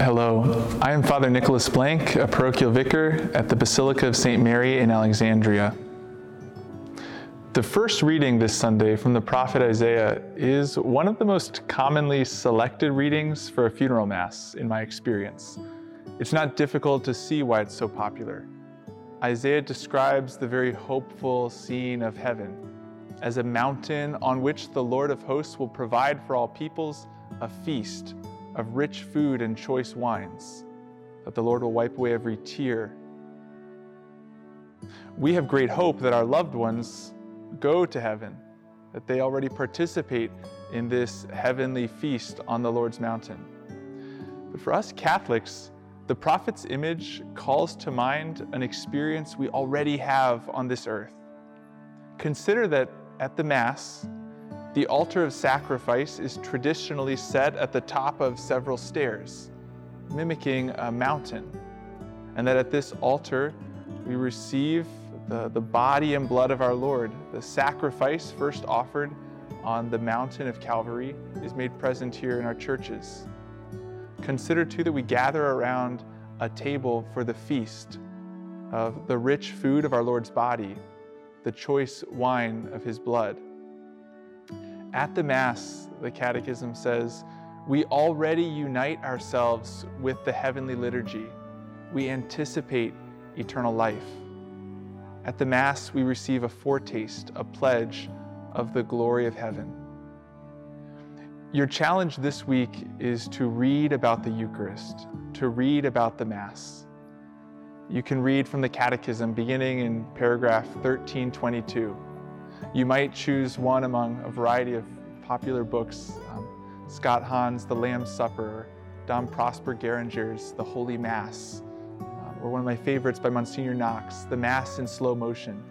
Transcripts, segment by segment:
I am Father Nicholas Blank, a parochial vicar at the Basilica of St. Mary in Alexandria. The first reading this Sunday from the prophet Isaiah is one of the most commonly selected readings for a funeral mass, in my experience. It's not difficult to see why it's so popular. Isaiah describes the very hopeful scene of heaven as a mountain on which the Lord of hosts will provide for all peoples a feast of rich food and choice wines, that the Lord will wipe away every tear. We have great hope that our loved ones go to heaven, that they already participate in this heavenly feast on the Lord's mountain. But for us Catholics, the prophet's image calls to mind an experience we already have on this earth. Consider that at the Mass, the altar of sacrifice is traditionally set at the top of several stairs, mimicking a mountain, and that at this altar we receive the, the body and blood of our Lord. The sacrifice first offered on the mountain of Calvary is made present here in our churches. Consider too that we gather around a table for the feast of the rich food of our Lord's body, the choice wine of his blood. At the Mass, the Catechism says, we already unite ourselves with the heavenly liturgy. We anticipate eternal life. At the Mass, we receive a foretaste, a pledge of the glory of heaven. Your challenge this week is to read about the Eucharist, to read about the Mass. You can read from the Catechism beginning in paragraph 1322. You might choose one among a variety of popular books um, Scott Hahn's The Lamb's Supper, Dom Prosper Guéranger's The Holy Mass, or one of my favorites by Monsignor Knox, The Mass in Slow Motion.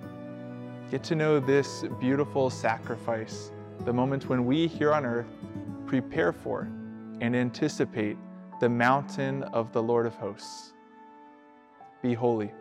Get to know this beautiful sacrifice, the moment when we here on earth prepare for and anticipate the mountain of the Lord of hosts. Be holy.